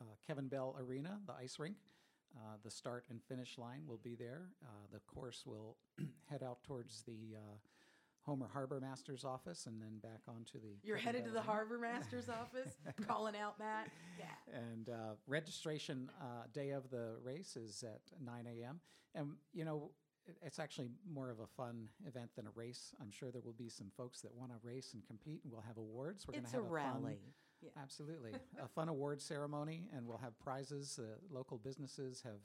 uh, Kevin Bell Arena, the ice rink. Uh, the start and finish line will be there. Uh, the course will head out towards the uh, Homer Harbor Master's office and then back onto the. You're headed to the. Harbor Master's office, calling out Matt. Yeah. And uh, registration uh, day of the race is at 9 a.m. And, you know, it's actually more of a fun event than a race. I'm sure there will be some folks that want to race and compete, and we'll have awards. We're gonna have a fun- rally. Yeah. Absolutely. a fun award ceremony, and we'll have prizes. Uh, local businesses have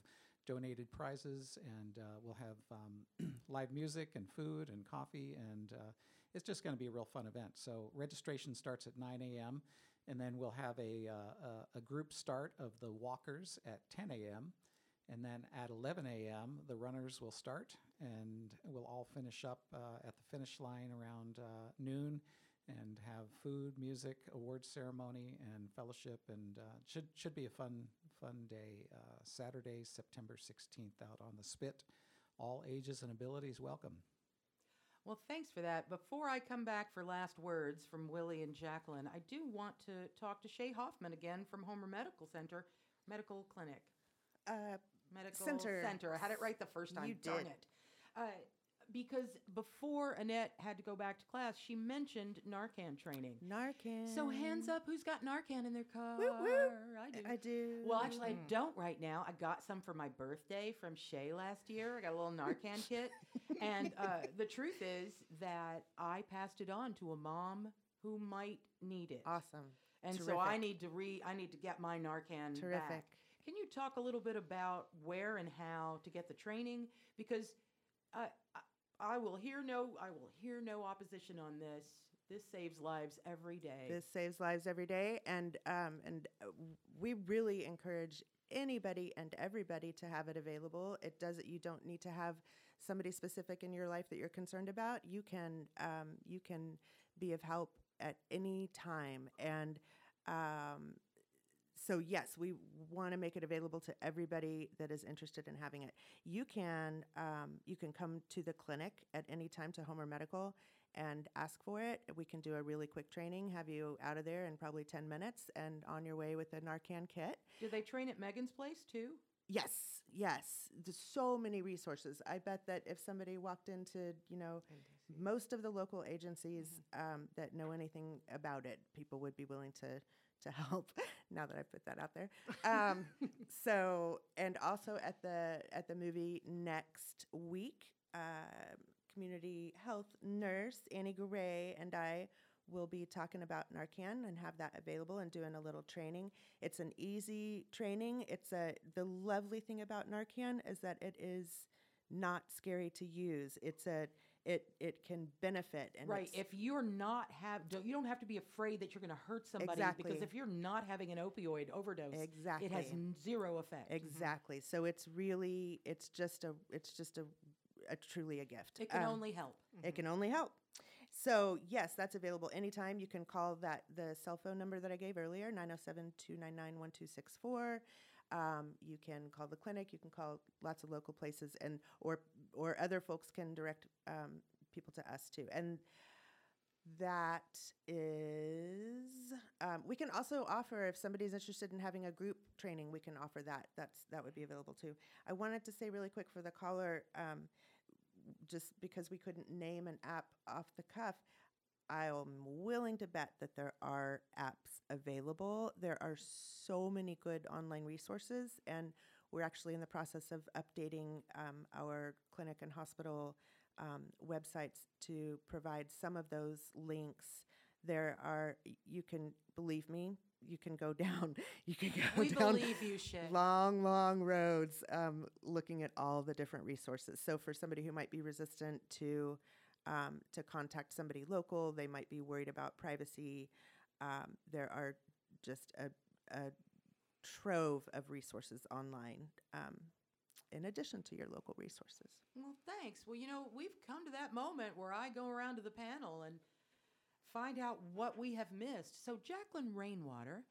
donated prizes, and uh, we'll have um, live music and food and coffee, and uh, it's just going to be a real fun event. So registration starts at 9 a.m., and then we'll have a, uh, a, group start of the walkers at 10 a.m., and then at 11 a.m., the runners will start, and we'll all finish up uh, at the finish line around uh, noon and have food, music, award ceremony, and fellowship, and uh, should should be a fun fun day. Uh, Saturday, September 16th, out on the Spit. All ages and abilities welcome. Well, thanks for that. Before I come back for last words from Willie and Jacqueline, I do want to talk to Shay Hoffman again from Homer Medical Center, Medical Clinic. Uh, Medical Center. Center. I had it right the first time. You Darn did. it. Uh, because before Annette had to go back to class, she mentioned Narcan training. Narcan. So hands up, who's got Narcan in their car? Woo, woo. I do. I do. Well, actually, I Mm. don't right now. I got some for my birthday from Shay last year. I got a little Narcan kit. And uh, the truth is that I passed it on to a mom who might need it. awesome. and so I need to re I need to get my Narcan Terrific. back. Can you talk a little bit about where and how to get the training? Because uh, I, will hear no I will hear no opposition on this. This saves lives every day. This saves lives every day, and um, and uh, we really encourage anybody and everybody to have it available. It does You don't need to have somebody specific in your life that you're concerned about. You can um, you can be of help at any time, and um, so yes, we want to make it available to everybody that is interested in having it. You can um, you can come to the clinic at any time to Homer Medical and ask for it. We can do a really quick training, have you out of there in probably ten minutes, and on your way with a Narcan kit. Do they train at Megan's place too? Yes, yes. There's so many resources. I bet that if somebody walked into, you know, most of the local agencies um, that know anything about it, people would be willing to to help. now that I put that out there, um, so and also at the at the movie next week, uh, community health nurse Annie Gray and I will be talking about Narcan and have that available and doing a little training. It's an easy training. It's a the lovely thing about Narcan is that it is not scary to use. It's a it it can benefit and right. If you're not have, don't, you don't have to be afraid that you're going to hurt somebody exactly. because if you're not having an opioid overdose, exactly, it has zero effect. exactly. So it's really it's just a it's just a, a truly a gift. It can Um, only help. It can only help. So yes, that's available anytime. You can call that the cell phone number that I gave earlier, 907-299-1264. Um, you can call the clinic. You can call lots of local places, and or or other folks can direct um, people to us too. And that is um, we can also offer if somebody's interested in having a group training we can offer that that's that would be available too i wanted to say really quick for the caller um, just because we couldn't name an app off the cuff i'm willing to bet that there are apps available there are so many good online resources and we're actually in the process of updating um, our clinic and hospital um, websites to provide some of those links. There are, you can believe me, you can go down, you can go We down believe you, Shay. long, long roads um, looking at all the different resources. So for somebody who might be resistant to um, to contact somebody local, they might be worried about privacy. Um, there are just a, a trove of resources online. Um, in addition to your local resources. Well, thanks. Well, you know, we've come to that moment where I go around to the panel and find out what we have missed. So, Jacqueline Rainwater,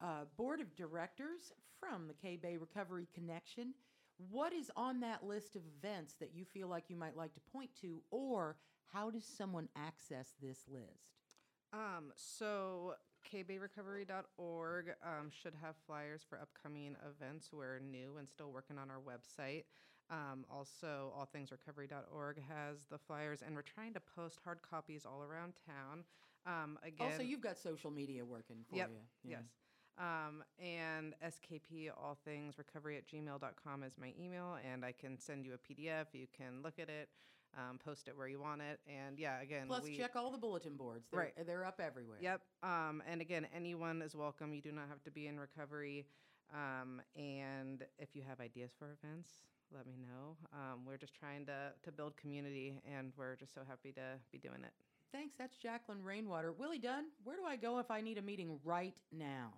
uh, Board of Directors from the K Bay Recovery Connection, what is on that list of events that you feel like you might like to point to, or how does someone access this list? Um, so kbayrecovery.org um, should have flyers for upcoming events. We're new and still working on our website. Um, also, allthingsrecovery.org has the flyers, and we're trying to post hard copies all around town. Um, again, also, you've got social media working for Yep, you. Yeah. Yes. Um, and skp all things recovery at gmail.com is my email, and I can send you a PDF. You can look at it, um, post it where you want it. And yeah, again, Plus, we, check all the bulletin boards. They're, Right. They're up everywhere. Yep. Um, and again, anyone is welcome. You do not have to be in recovery. Um, and if you have ideas for events, let me know. Um, we're just trying to, to build community, and we're just so happy to be doing it. Thanks. That's Jacqueline Rainwater. Willie Dunn, where do I go if I need a meeting right now?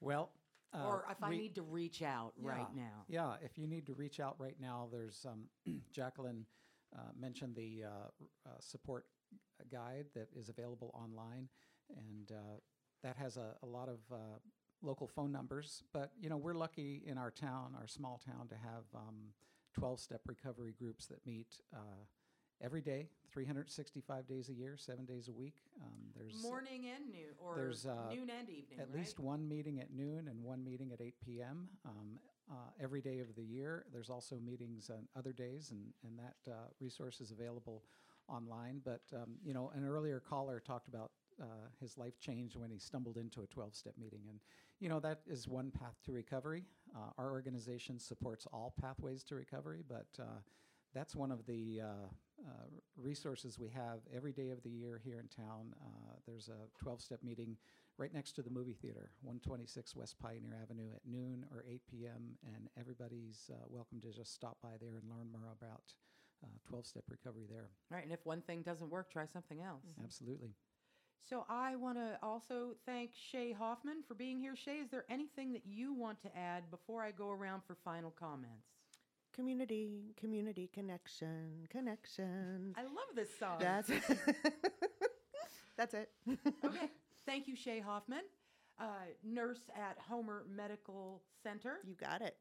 Well, uh, or if I we- need to reach out right now? Yeah, if you need to reach out right now, there's um, Jacqueline uh, mentioned the uh, uh, support guide that is available online, and uh, that has a, a lot of uh, local phone numbers. But you know, we're lucky in our town, our small town, to have um, 12-step recovery groups that meet. Every day, 365 days a year, seven days a week. Um, there's Morning and noon, or there's, uh, noon and evening, at right? least one meeting at noon and one meeting at 8 p.m. Um, uh, every day of the year. There's also meetings on other days, and, and that uh, resource is available online. But, um, you know, an earlier caller talked about uh, his life changed when he stumbled into a 12 step meeting. And, you know, that is one path to recovery. Uh, our organization supports all pathways to recovery, but uh, that's one of the uh, uh, resources we have every day of the year here in town. Uh, there's a 12 step meeting right next to the movie theater, 126 West Pioneer Avenue at noon or 8 p.m. And everybody's uh, welcome to just stop by there and learn more about 12 step recovery there. Right, and if one thing doesn't work, try something else. Absolutely. So I want to also thank Shay Hoffman for being here. Shay, is there anything that you want to add before I go around for final comments? Community, community connection, connection. I love this song. That's that's it. okay. Thank you, Shay Hoffman, uh, nurse at Homer Medical Center. You got it.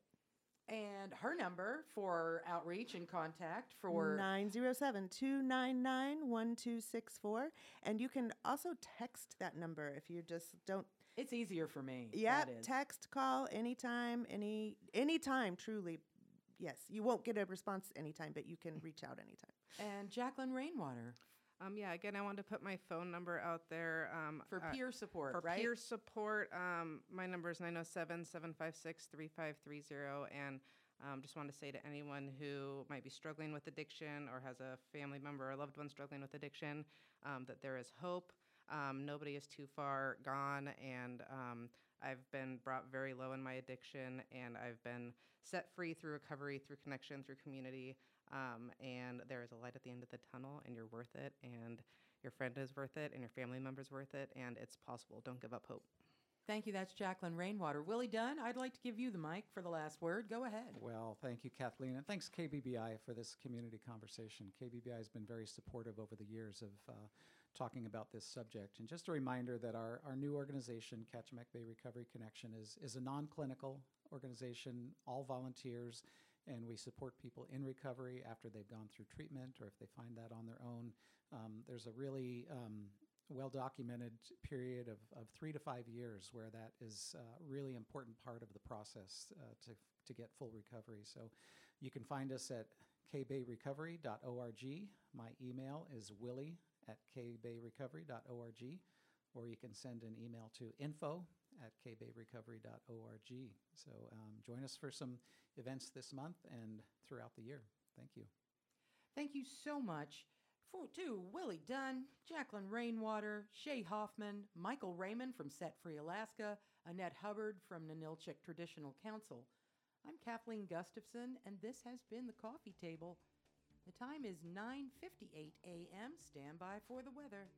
And her number for outreach and contact for 907 299 1264. And you can also text that number if you just don't. It's easier for me. Yeah, text, call anytime, any anytime, truly. Yes, you won't get a response anytime, but you can reach out anytime. And Jacqueline Rainwater Um, yeah, again, I wanted to put my phone number out there. Um, for uh, peer support, for right? peer support. Um, my number is 907 756 3530. And um, just want to say to anyone who might be struggling with addiction or has a family member or loved one struggling with addiction um, that there is hope. Um, nobody is too far gone. And um, I've been brought very low in my addiction and I've been set free through recovery, through connection, through community. Um, and there is a light at the end of the tunnel, and you're worth it. And your friend is worth it, and your family member's worth it, and it's possible. Don't give up hope. Thank you. That's Jacqueline Rainwater. Willie Dunn, I'd like to give you the mic for the last word. Go ahead. Well, thank you, Kathleen, and thanks KBBI for this community conversation. KBBI has been very supportive over the years of uh, talking about this subject. And just a reminder that our, our new organization, Kachemak Bay Recovery Connection, is, is a non-clinical organization, all volunteers, and we support people in recovery after they've gone through treatment or if they find that on their own. Um, there's a really um, well documented period of, of three to five years where that is a really important part of the process uh, to, to get full recovery. So you can find us at kbayrecovery.org. My email is willie at kbayrecovery.org, or you can send an email to info at kbayrecovery.org. So um, join us for some events this month and throughout the year. Thank you. Thank you so much for to Willie Dunn, Jacqueline Rainwater, Shay Hoffman, Michael Raymond from Set Free Alaska, Annette Hubbard from Ninilchik Traditional Council. I'm Kathleen Gustafson, and this has been the Coffee Table. The time is 9:58 a.m. Stand by for the weather.